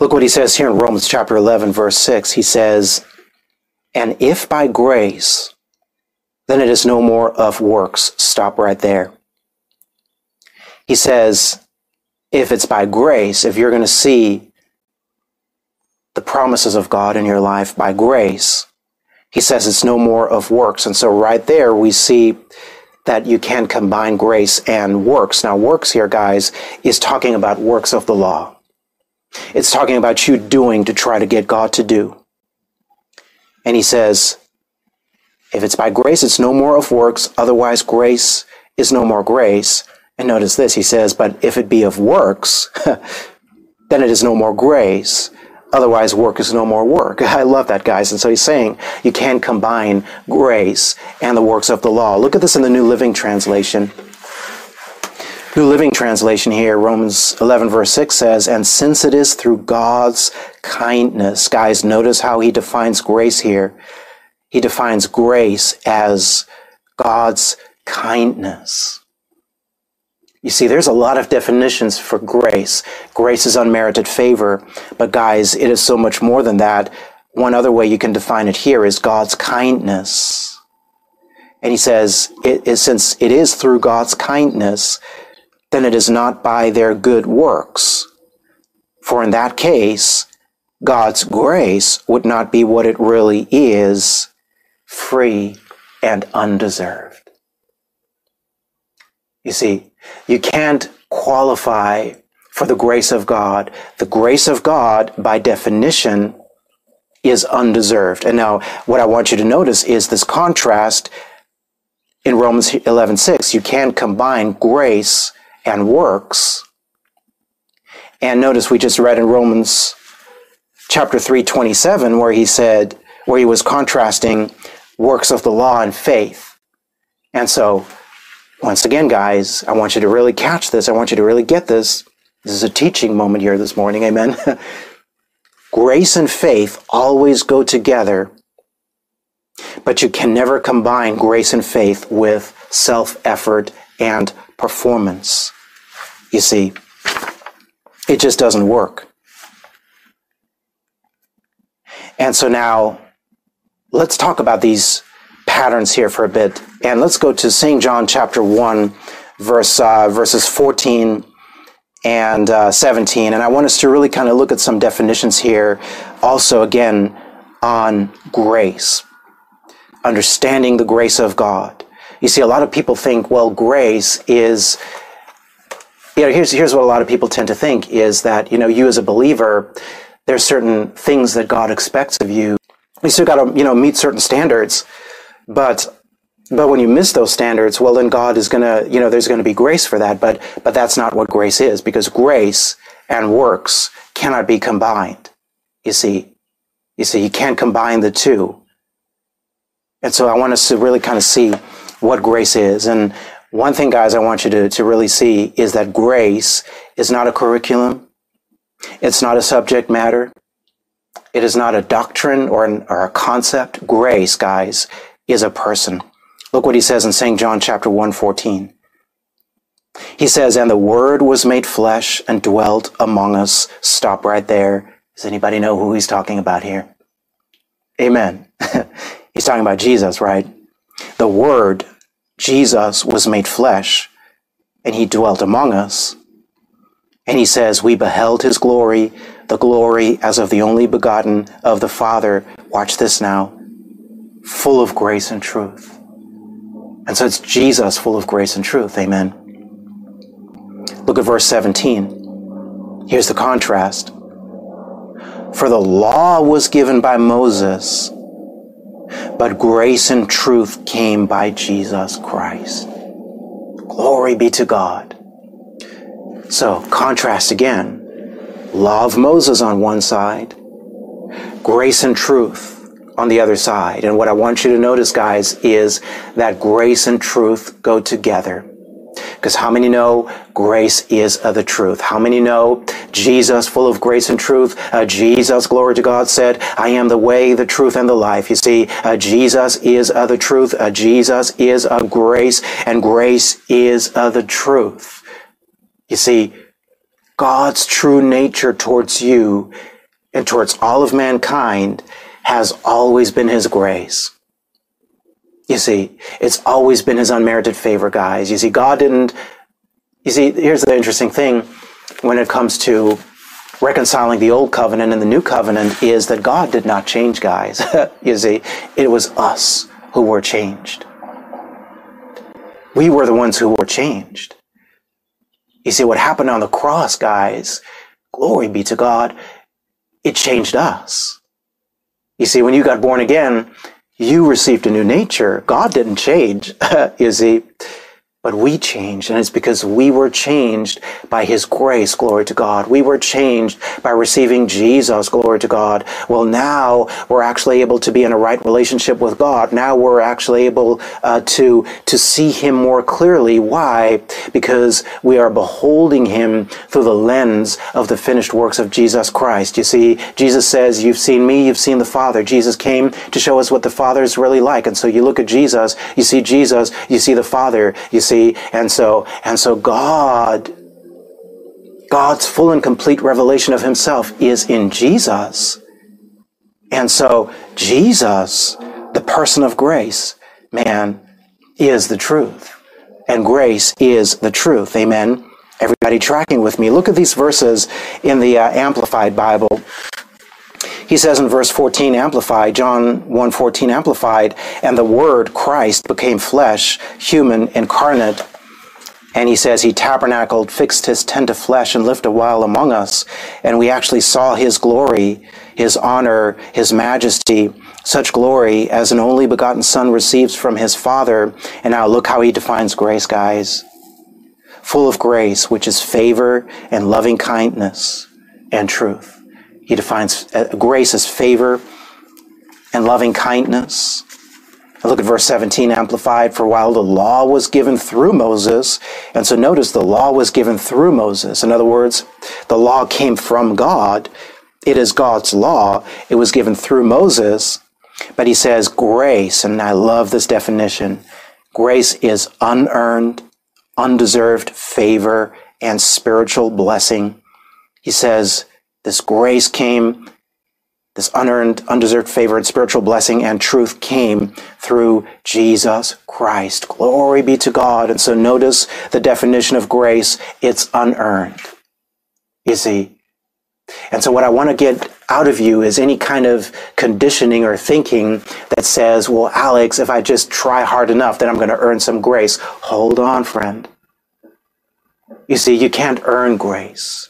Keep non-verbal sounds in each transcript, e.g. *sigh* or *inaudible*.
Look what he says here in Romans chapter 11, verse 6. He says, And if by grace, then it is no more of works. Stop right there. He says, if it's by grace, if you're going to see the promises of God in your life by grace, he says it's no more of works. And so right there we see that you can combine grace and works. Now works here, guys, is talking about works of the law. It's talking about you doing to try to get God to do. And he says, if it's by grace, it's no more of works. Otherwise, grace is no more grace. And notice this, he says, but if it be of works, *laughs* then it is no more grace. Otherwise, work is no more work. *laughs* I love that, guys. And so he's saying you can combine grace and the works of the law. Look at this in the New Living Translation. New Living Translation here, Romans 11 verse 6 says, And since it is through God's kindness, guys, notice how he defines grace here. He defines grace as God's kindness. You see, there's a lot of definitions for grace. Grace is unmerited favor, but guys, it is so much more than that. One other way you can define it here is God's kindness. And he says, it is, since it is through God's kindness, then it is not by their good works. For in that case, God's grace would not be what it really is, free and undeserved. You see, you can't qualify for the grace of God. The grace of God, by definition, is undeserved. And now, what I want you to notice is this contrast in Romans 11:6. You can't combine grace and works. And notice we just read in Romans chapter 3:27 where he said where he was contrasting works of the law and faith. And so once again guys, I want you to really catch this. I want you to really get this. This is a teaching moment here this morning. Amen. *laughs* Grace and faith always go together. But you can never combine grace and faith with self-effort and performance. You see, it just doesn't work. And so now, let's talk about these patterns here for a bit. And let's go to St. John chapter 1, verse, uh, verses 14 and uh, 17. And I want us to really kind of look at some definitions here, also again, on grace, understanding the grace of God. You see, a lot of people think, well, grace is, you know, here's, here's what a lot of people tend to think is that, you know, you as a believer, there's certain things that God expects of you. You still got to, you know, meet certain standards, but but when you miss those standards, well, then God is going to, you know, there's going to be grace for that. But, but that's not what grace is because grace and works cannot be combined. You see, you see, you can't combine the two. And so I want us to really kind of see what grace is. And one thing, guys, I want you to, to really see is that grace is not a curriculum. It's not a subject matter. It is not a doctrine or, an, or a concept. Grace, guys, is a person. Look what he says in St. John chapter 114. He says, and the word was made flesh and dwelt among us. Stop right there. Does anybody know who he's talking about here? Amen. *laughs* he's talking about Jesus, right? The word, Jesus, was made flesh and he dwelt among us. And he says, we beheld his glory, the glory as of the only begotten of the Father. Watch this now. Full of grace and truth. And so it's Jesus full of grace and truth. Amen. Look at verse 17. Here's the contrast. For the law was given by Moses, but grace and truth came by Jesus Christ. Glory be to God. So, contrast again. Law of Moses on one side, grace and truth on the other side. And what I want you to notice, guys, is that grace and truth go together. Because how many know grace is of the truth? How many know Jesus, full of grace and truth? Uh, Jesus, glory to God, said, I am the way, the truth, and the life. You see, uh, Jesus is of the truth. Uh, Jesus is of grace, and grace is of the truth. You see, God's true nature towards you and towards all of mankind has always been His grace. You see, it's always been his unmerited favor, guys. You see, God didn't, you see, here's the interesting thing when it comes to reconciling the old covenant and the new covenant is that God did not change, guys. *laughs* you see, it was us who were changed. We were the ones who were changed. You see, what happened on the cross, guys, glory be to God, it changed us. You see, when you got born again, you received a new nature. God didn't change, *laughs* you see. But we changed, and it's because we were changed by His grace, glory to God. We were changed by receiving Jesus, glory to God. Well, now we're actually able to be in a right relationship with God. Now we're actually able uh, to, to see Him more clearly. Why? Because we are beholding Him through the lens of the finished works of Jesus Christ. You see, Jesus says, You've seen me, you've seen the Father. Jesus came to show us what the Father is really like. And so you look at Jesus, you see Jesus, you see the Father, you and so, and so God, God's full and complete revelation of himself is in Jesus. And so Jesus, the person of grace, man, is the truth. And grace is the truth. Amen. Everybody tracking with me. Look at these verses in the uh, Amplified Bible. He says in verse 14 amplified, John 1:14 amplified, and the word Christ became flesh, human, incarnate, and he says he tabernacled, fixed his tent of flesh, and lived a while among us. And we actually saw his glory, his honor, his majesty, such glory as an only begotten son receives from his father. And now look how he defines grace, guys. Full of grace, which is favor and loving kindness and truth. He defines uh, grace as favor and loving kindness. Look at verse 17 amplified. For while the law was given through Moses, and so notice the law was given through Moses. In other words, the law came from God. It is God's law. It was given through Moses. But he says grace, and I love this definition. Grace is unearned, undeserved favor and spiritual blessing. He says this grace came, this unearned, undeserved favor and spiritual blessing and truth came through Jesus Christ. Glory be to God. And so notice the definition of grace. It's unearned. You see? And so what I want to get out of you is any kind of conditioning or thinking that says, well, Alex, if I just try hard enough, then I'm going to earn some grace. Hold on, friend. You see, you can't earn grace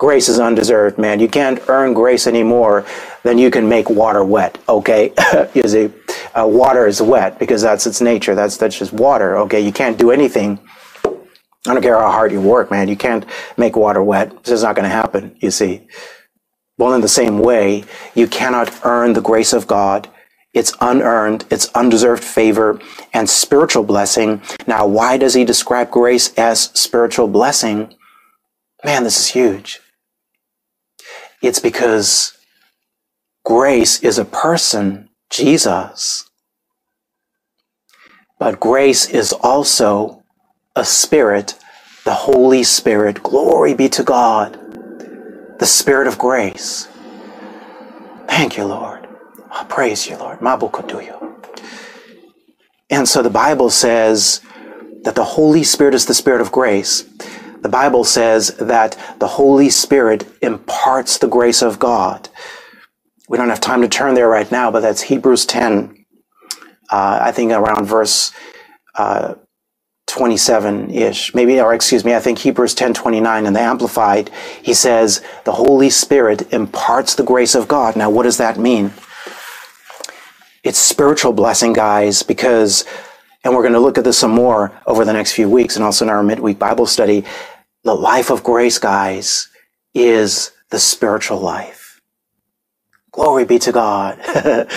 grace is undeserved, man. You can't earn grace anymore than you can make water wet. Okay, *laughs* you see, uh, water is wet because that's its nature. That's that's just water. Okay, you can't do anything. I don't care how hard you work, man. You can't make water wet. This is not going to happen. You see. Well, in the same way, you cannot earn the grace of God. It's unearned, it's undeserved favor and spiritual blessing. Now, why does he describe grace as spiritual blessing? Man, this is huge. It's because grace is a person, Jesus. But grace is also a spirit, the Holy Spirit. Glory be to God, the Spirit of grace. Thank you, Lord. I praise you, Lord. Mabukoduyo. And so the Bible says that the Holy Spirit is the Spirit of grace the Bible says that the Holy Spirit imparts the grace of God. We don't have time to turn there right now, but that's Hebrews 10, uh, I think around verse uh, 27 ish, maybe, or excuse me, I think Hebrews 10 29 in the Amplified, he says, the Holy Spirit imparts the grace of God. Now, what does that mean? It's spiritual blessing, guys, because and we're going to look at this some more over the next few weeks and also in our midweek Bible study. The life of grace, guys, is the spiritual life. Glory be to God.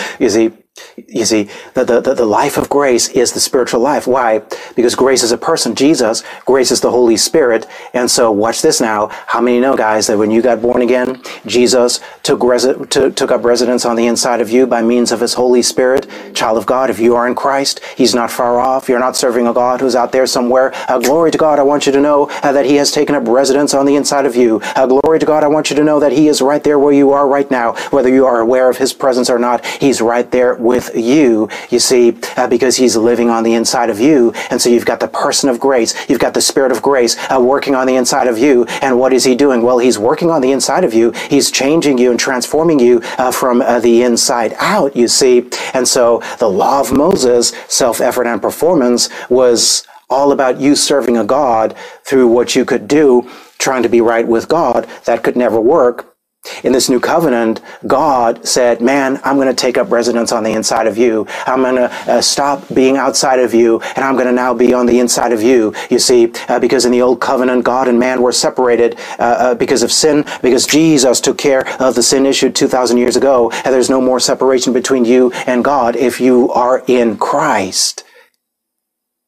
*laughs* you see, you see, the, the, the life of grace is the spiritual life. Why? Because grace is a person, Jesus. Grace is the Holy Spirit. And so watch this now. How many know, guys, that when you got born again, Jesus took, resi- to, took up residence on the inside of you by means of his Holy Spirit? Child of God, if you are in Christ, he's not far off. You're not serving a God who's out there somewhere. Uh, glory to God, I want you to know uh, that he has taken up residence on the inside of you. Uh, glory to God, I want you to know that he is right there where you are right now. Whether you are aware of his presence or not, he's right there with you, you see, uh, because he's living on the inside of you. And so you've got the person of grace. You've got the spirit of grace uh, working on the inside of you. And what is he doing? Well, he's working on the inside of you. He's changing you and transforming you uh, from uh, the inside out, you see. And so the law of Moses, self-effort and performance was all about you serving a God through what you could do, trying to be right with God. That could never work in this new covenant, God said, man, I'm going to take up residence on the inside of you. I'm going to uh, stop being outside of you and I'm going to now be on the inside of you. You see, uh, because in the old covenant, God and man were separated uh, uh because of sin, because Jesus took care of the sin issue 2,000 years ago. And there's no more separation between you and God if you are in Christ.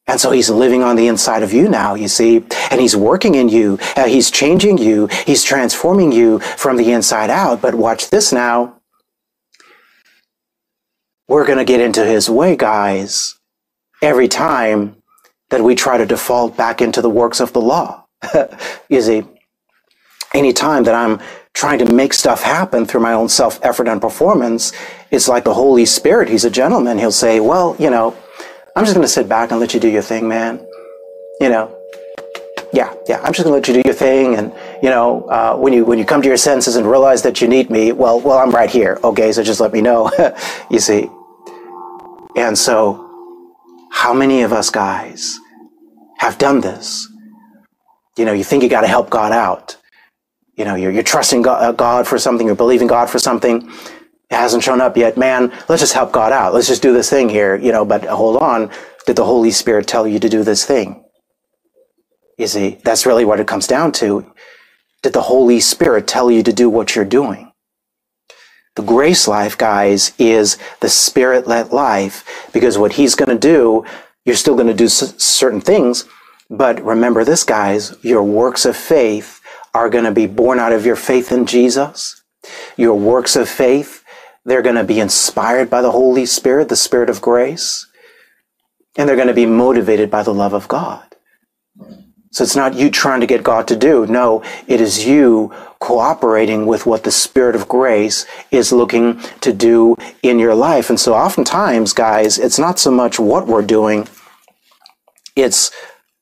And so he's living on the inside of you now, you see, and he's working in you. Uh, he's changing you. He's transforming you from the inside out. But watch this now. We're going to get into his way, guys, every time that we try to default back into the works of the law. *laughs* you see, any time that I'm trying to make stuff happen through my own self effort and performance, it's like the Holy Spirit. He's a gentleman. He'll say, well, you know, I'm just going to sit back and let you do your thing, man. You know, yeah, yeah. I'm just going to let you do your thing, and you know, uh, when you when you come to your senses and realize that you need me, well, well, I'm right here. Okay, so just let me know. *laughs* you see, and so, how many of us guys have done this? You know, you think you got to help God out. You know, you're, you're trusting God, God for something, you're believing God for something, hasn't shown up yet. Man, let's just help God out. Let's just do this thing here, you know, but hold on. Did the Holy Spirit tell you to do this thing? You see, that's really what it comes down to. Did the Holy Spirit tell you to do what you're doing? The grace life, guys, is the spirit led life because what he's going to do, you're still going to do certain things. But remember this, guys, your works of faith are going to be born out of your faith in Jesus. Your works of faith they're going to be inspired by the Holy Spirit, the Spirit of grace, and they're going to be motivated by the love of God. So it's not you trying to get God to do. No, it is you cooperating with what the Spirit of grace is looking to do in your life. And so oftentimes, guys, it's not so much what we're doing, it's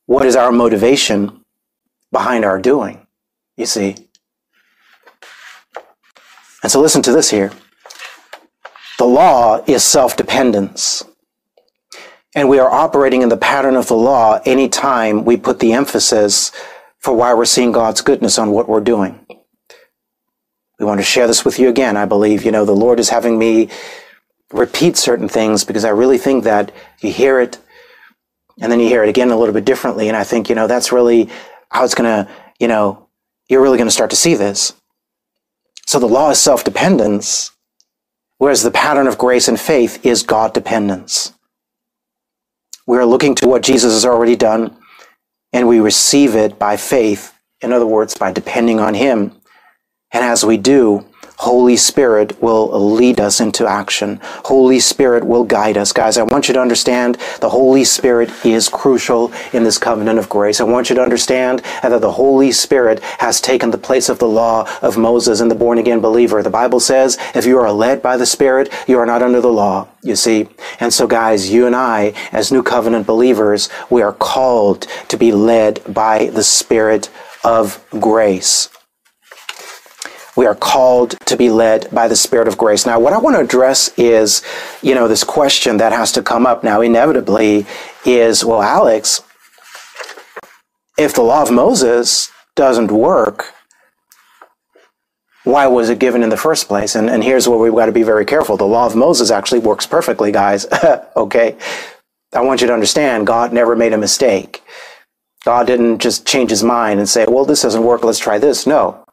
what is our motivation behind our doing, you see. And so listen to this here. The law is self-dependence. And we are operating in the pattern of the law anytime we put the emphasis for why we're seeing God's goodness on what we're doing. We want to share this with you again. I believe, you know, the Lord is having me repeat certain things because I really think that you hear it and then you hear it again a little bit differently. And I think, you know, that's really how it's going to, you know, you're really going to start to see this. So the law is self-dependence whereas the pattern of grace and faith is God dependence. We are looking to what Jesus has already done, and we receive it by faith, in other words, by depending on Him. And as we do, Holy Spirit will lead us into action. Holy Spirit will guide us. Guys, I want you to understand the Holy Spirit is crucial in this covenant of grace. I want you to understand that the Holy Spirit has taken the place of the law of Moses and the born again believer. The Bible says if you are led by the Spirit, you are not under the law, you see. And so guys, you and I, as new covenant believers, we are called to be led by the Spirit of grace. We are called to be led by the Spirit of grace. Now, what I want to address is, you know, this question that has to come up now inevitably is, well, Alex, if the law of Moses doesn't work, why was it given in the first place? And, and here's where we've got to be very careful. The law of Moses actually works perfectly, guys. *laughs* okay? I want you to understand God never made a mistake. God didn't just change his mind and say, well, this doesn't work, let's try this. No.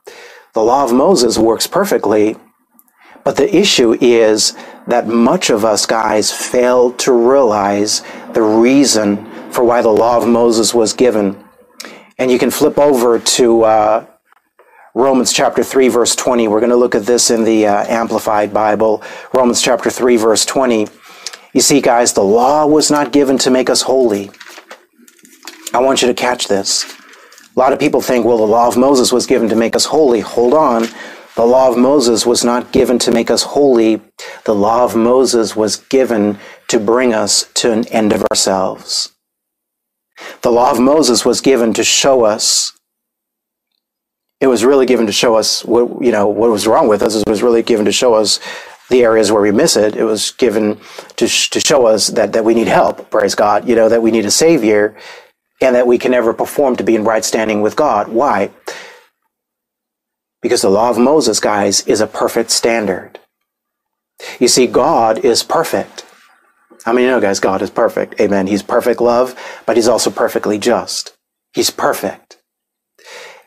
The law of Moses works perfectly, But the issue is that much of us guys fail to realize the reason for why the law of Moses was given. And you can flip over to uh, Romans chapter 3, verse 20. We're going to look at this in the uh, Amplified Bible. Romans chapter 3, verse 20. You see, guys, the law was not given to make us holy. I want you to catch this. A lot of people think, well, the law of Moses was given to make us holy. Hold on. The law of Moses was not given to make us holy. The law of Moses was given to bring us to an end of ourselves. The law of Moses was given to show us. It was really given to show us what, you know, what was wrong with us. It was really given to show us the areas where we miss it. It was given to, sh- to show us that, that we need help, praise God, you know, that we need a savior and that we can never perform to be in right standing with God. Why? Because the law of Moses, guys, is a perfect standard. You see, God is perfect. I mean, you know, guys, God is perfect? Amen. He's perfect love, but he's also perfectly just. He's perfect.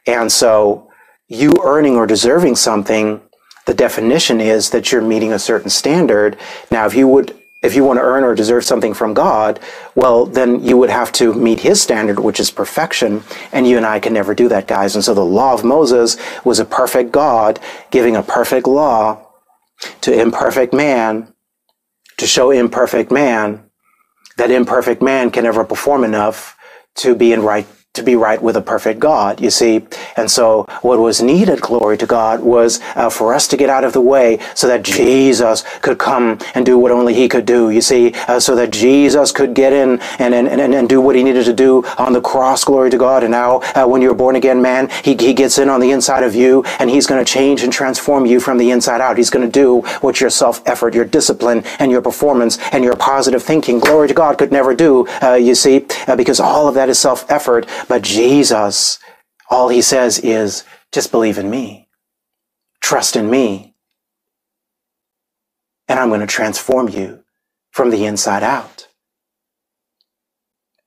And so, you earning or deserving something, the definition is that you're meeting a certain standard. Now, if you would if you want to earn or deserve something from God, well, then you would have to meet his standard, which is perfection. And you and I can never do that, guys. And so the law of Moses was a perfect God giving a perfect law to imperfect man to show imperfect man that imperfect man can never perform enough to be in right to be right with a perfect God, you see. And so what was needed, glory to God, was uh, for us to get out of the way so that Jesus could come and do what only he could do, you see, uh, so that Jesus could get in and, and, and, and do what he needed to do on the cross, glory to God. And now uh, when you're born again man, he, he gets in on the inside of you and he's going to change and transform you from the inside out. He's going to do what your self-effort, your discipline, and your performance and your positive thinking, glory to God, could never do, uh, you see, uh, because all of that is self-effort but Jesus, all he says is, just believe in me. Trust in me. And I'm going to transform you from the inside out.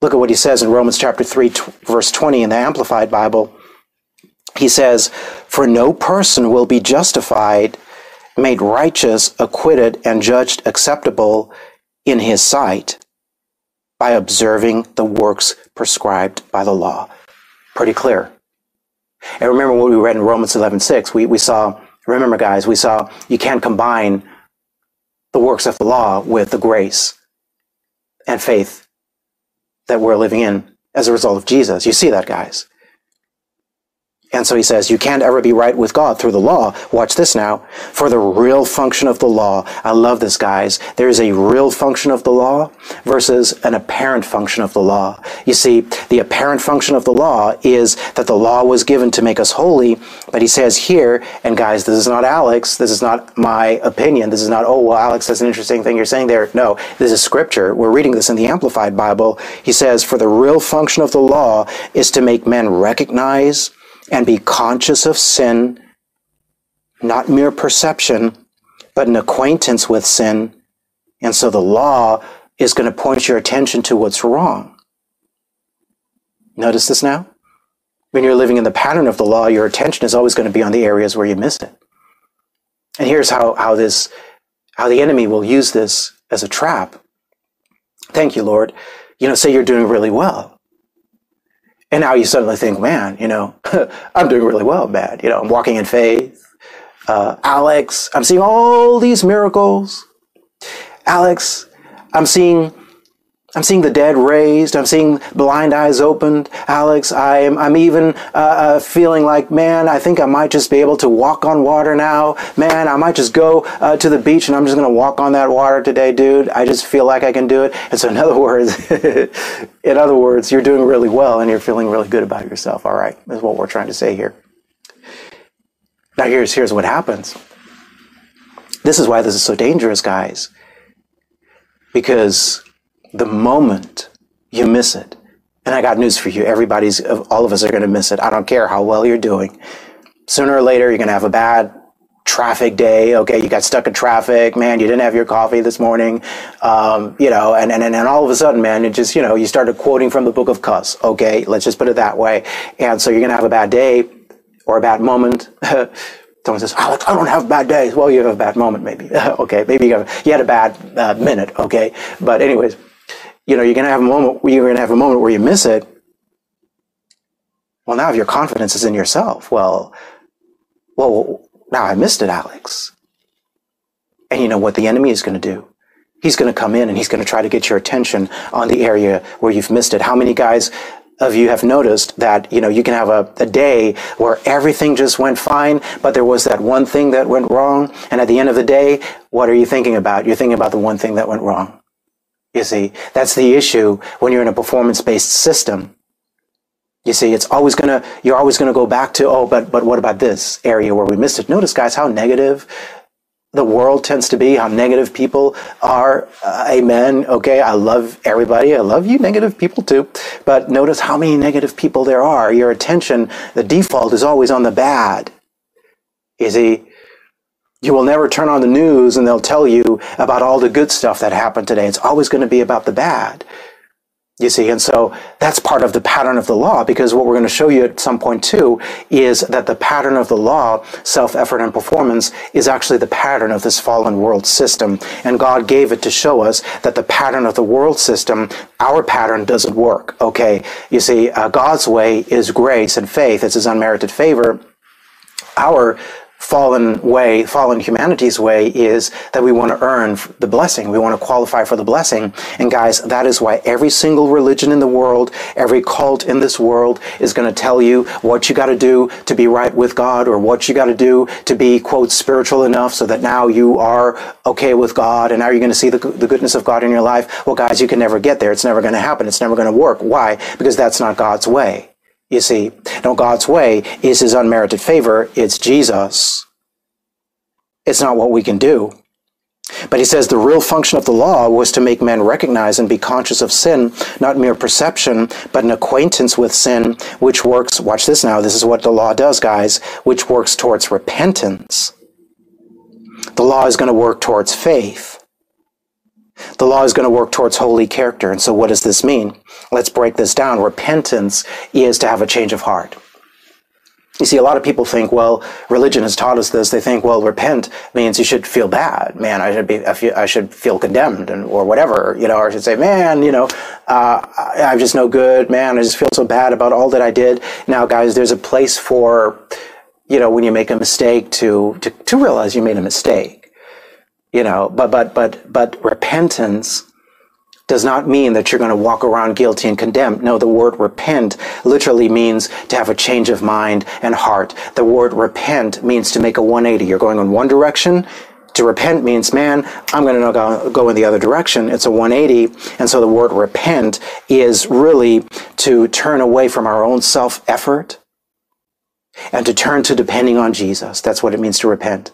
Look at what he says in Romans chapter 3, t- verse 20 in the Amplified Bible. He says, For no person will be justified, made righteous, acquitted, and judged acceptable in his sight by observing the works prescribed by the law. Pretty clear. And remember what we read in Romans 11:6. We, we saw, remember guys, we saw you can't combine the works of the law with the grace and faith that we're living in as a result of Jesus. You see that, guys. And so he says, you can't ever be right with God through the law. Watch this now. For the real function of the law, I love this, guys. There is a real function of the law versus an apparent function of the law. You see, the apparent function of the law is that the law was given to make us holy, but he says here, and guys, this is not Alex, this is not my opinion, this is not, oh, well, Alex, that's an interesting thing you're saying there. No, this is scripture. We're reading this in the Amplified Bible. He says, for the real function of the law is to make men recognize and be conscious of sin, not mere perception, but an acquaintance with sin. And so the law is going to point your attention to what's wrong. Notice this now? When you're living in the pattern of the law, your attention is always going to be on the areas where you miss it. And here's how, how this, how the enemy will use this as a trap. Thank you, Lord. You know, say you're doing really well. And now you suddenly think, man, you know, *laughs* I'm doing really well, bad. You know, I'm walking in faith. Uh, Alex, I'm seeing all these miracles. Alex, I'm seeing I'm seeing the dead raised. I'm seeing blind eyes opened. Alex, I'm, I'm even uh, uh, feeling like, man, I think I might just be able to walk on water now. Man, I might just go uh, to the beach and I'm just going to walk on that water today, dude. I just feel like I can do it. And so, in other *laughs* words, in other words, you're doing really well and you're feeling really good about yourself. All right, is what we're trying to say here. Now, here's here's what happens. This is why this is so dangerous, guys. Because the moment you miss it, and I got news for you, everybody's, all of us are going to miss it. I don't care how well you're doing. Sooner or later, you're going to have a bad traffic day. Okay, you got stuck in traffic. Man, you didn't have your coffee this morning. Um, you know, and, and, and all of a sudden, man, it just, you know, you started quoting from the book of Cuss. Okay, let's just put it that way. And so you're going to have a bad day or a bad moment. *laughs* Someone says, Alex, I don't have bad days. Well, you have a bad moment, maybe. *laughs* okay, maybe you, have, you had a bad uh, minute. Okay, but anyways, you know, you're gonna have a moment. You're gonna have a moment where you miss it. Well, now if your confidence is in yourself, well, well, now I missed it, Alex. And you know what the enemy is going to do? He's going to come in and he's going to try to get your attention on the area where you've missed it. How many guys of you have noticed that, you know, you can have a, a, day where everything just went fine, but there was that one thing that went wrong. And at the end of the day, what are you thinking about? You're thinking about the one thing that went wrong. You see, that's the issue when you're in a performance-based system. You see, it's always gonna, you're always gonna go back to, oh, but, but what about this area where we missed it? Notice, guys, how negative the world tends to be, how negative people are. Uh, amen. Okay. I love everybody. I love you negative people too. But notice how many negative people there are. Your attention, the default is always on the bad. You see, you will never turn on the news and they'll tell you about all the good stuff that happened today. It's always going to be about the bad. You see, and so that's part of the pattern of the law because what we're going to show you at some point too is that the pattern of the law, self-effort and performance, is actually the pattern of this fallen world system. And God gave it to show us that the pattern of the world system, our pattern doesn't work. Okay. You see, uh, God's way is grace and faith. It's his unmerited favor. Our fallen way, fallen humanity's way is that we want to earn the blessing. We want to qualify for the blessing. And guys, that is why every single religion in the world, every cult in this world is going to tell you what you got to do to be right with God or what you got to do to be, quote, spiritual enough so that now you are okay with God and now you're going to see the, the goodness of God in your life. Well, guys, you can never get there. It's never going to happen. It's never going to work. Why? Because that's not God's way. You see, no, God's way is his unmerited favor. It's Jesus. It's not what we can do. But he says the real function of the law was to make men recognize and be conscious of sin, not mere perception, but an acquaintance with sin, which works, watch this now, this is what the law does, guys, which works towards repentance. The law is going to work towards faith. The law is going to work towards holy character. And so what does this mean? Let's break this down. Repentance is to have a change of heart. You see, a lot of people think, well, religion has taught us this. They think, well, repent means you should feel bad. Man, I should be, I should feel condemned and, or whatever, you know, or I should say, man, you know, uh, I'm just no good. Man, I just feel so bad about all that I did. Now, guys, there's a place for, you know, when you make a mistake to, to, to realize you made a mistake, you know, but, but, but, but repentance does not mean that you're going to walk around guilty and condemned. No, the word repent literally means to have a change of mind and heart. The word repent means to make a 180. You're going in one direction. To repent means, man, I'm going to go, go in the other direction. It's a 180. And so the word repent is really to turn away from our own self effort and to turn to depending on Jesus. That's what it means to repent.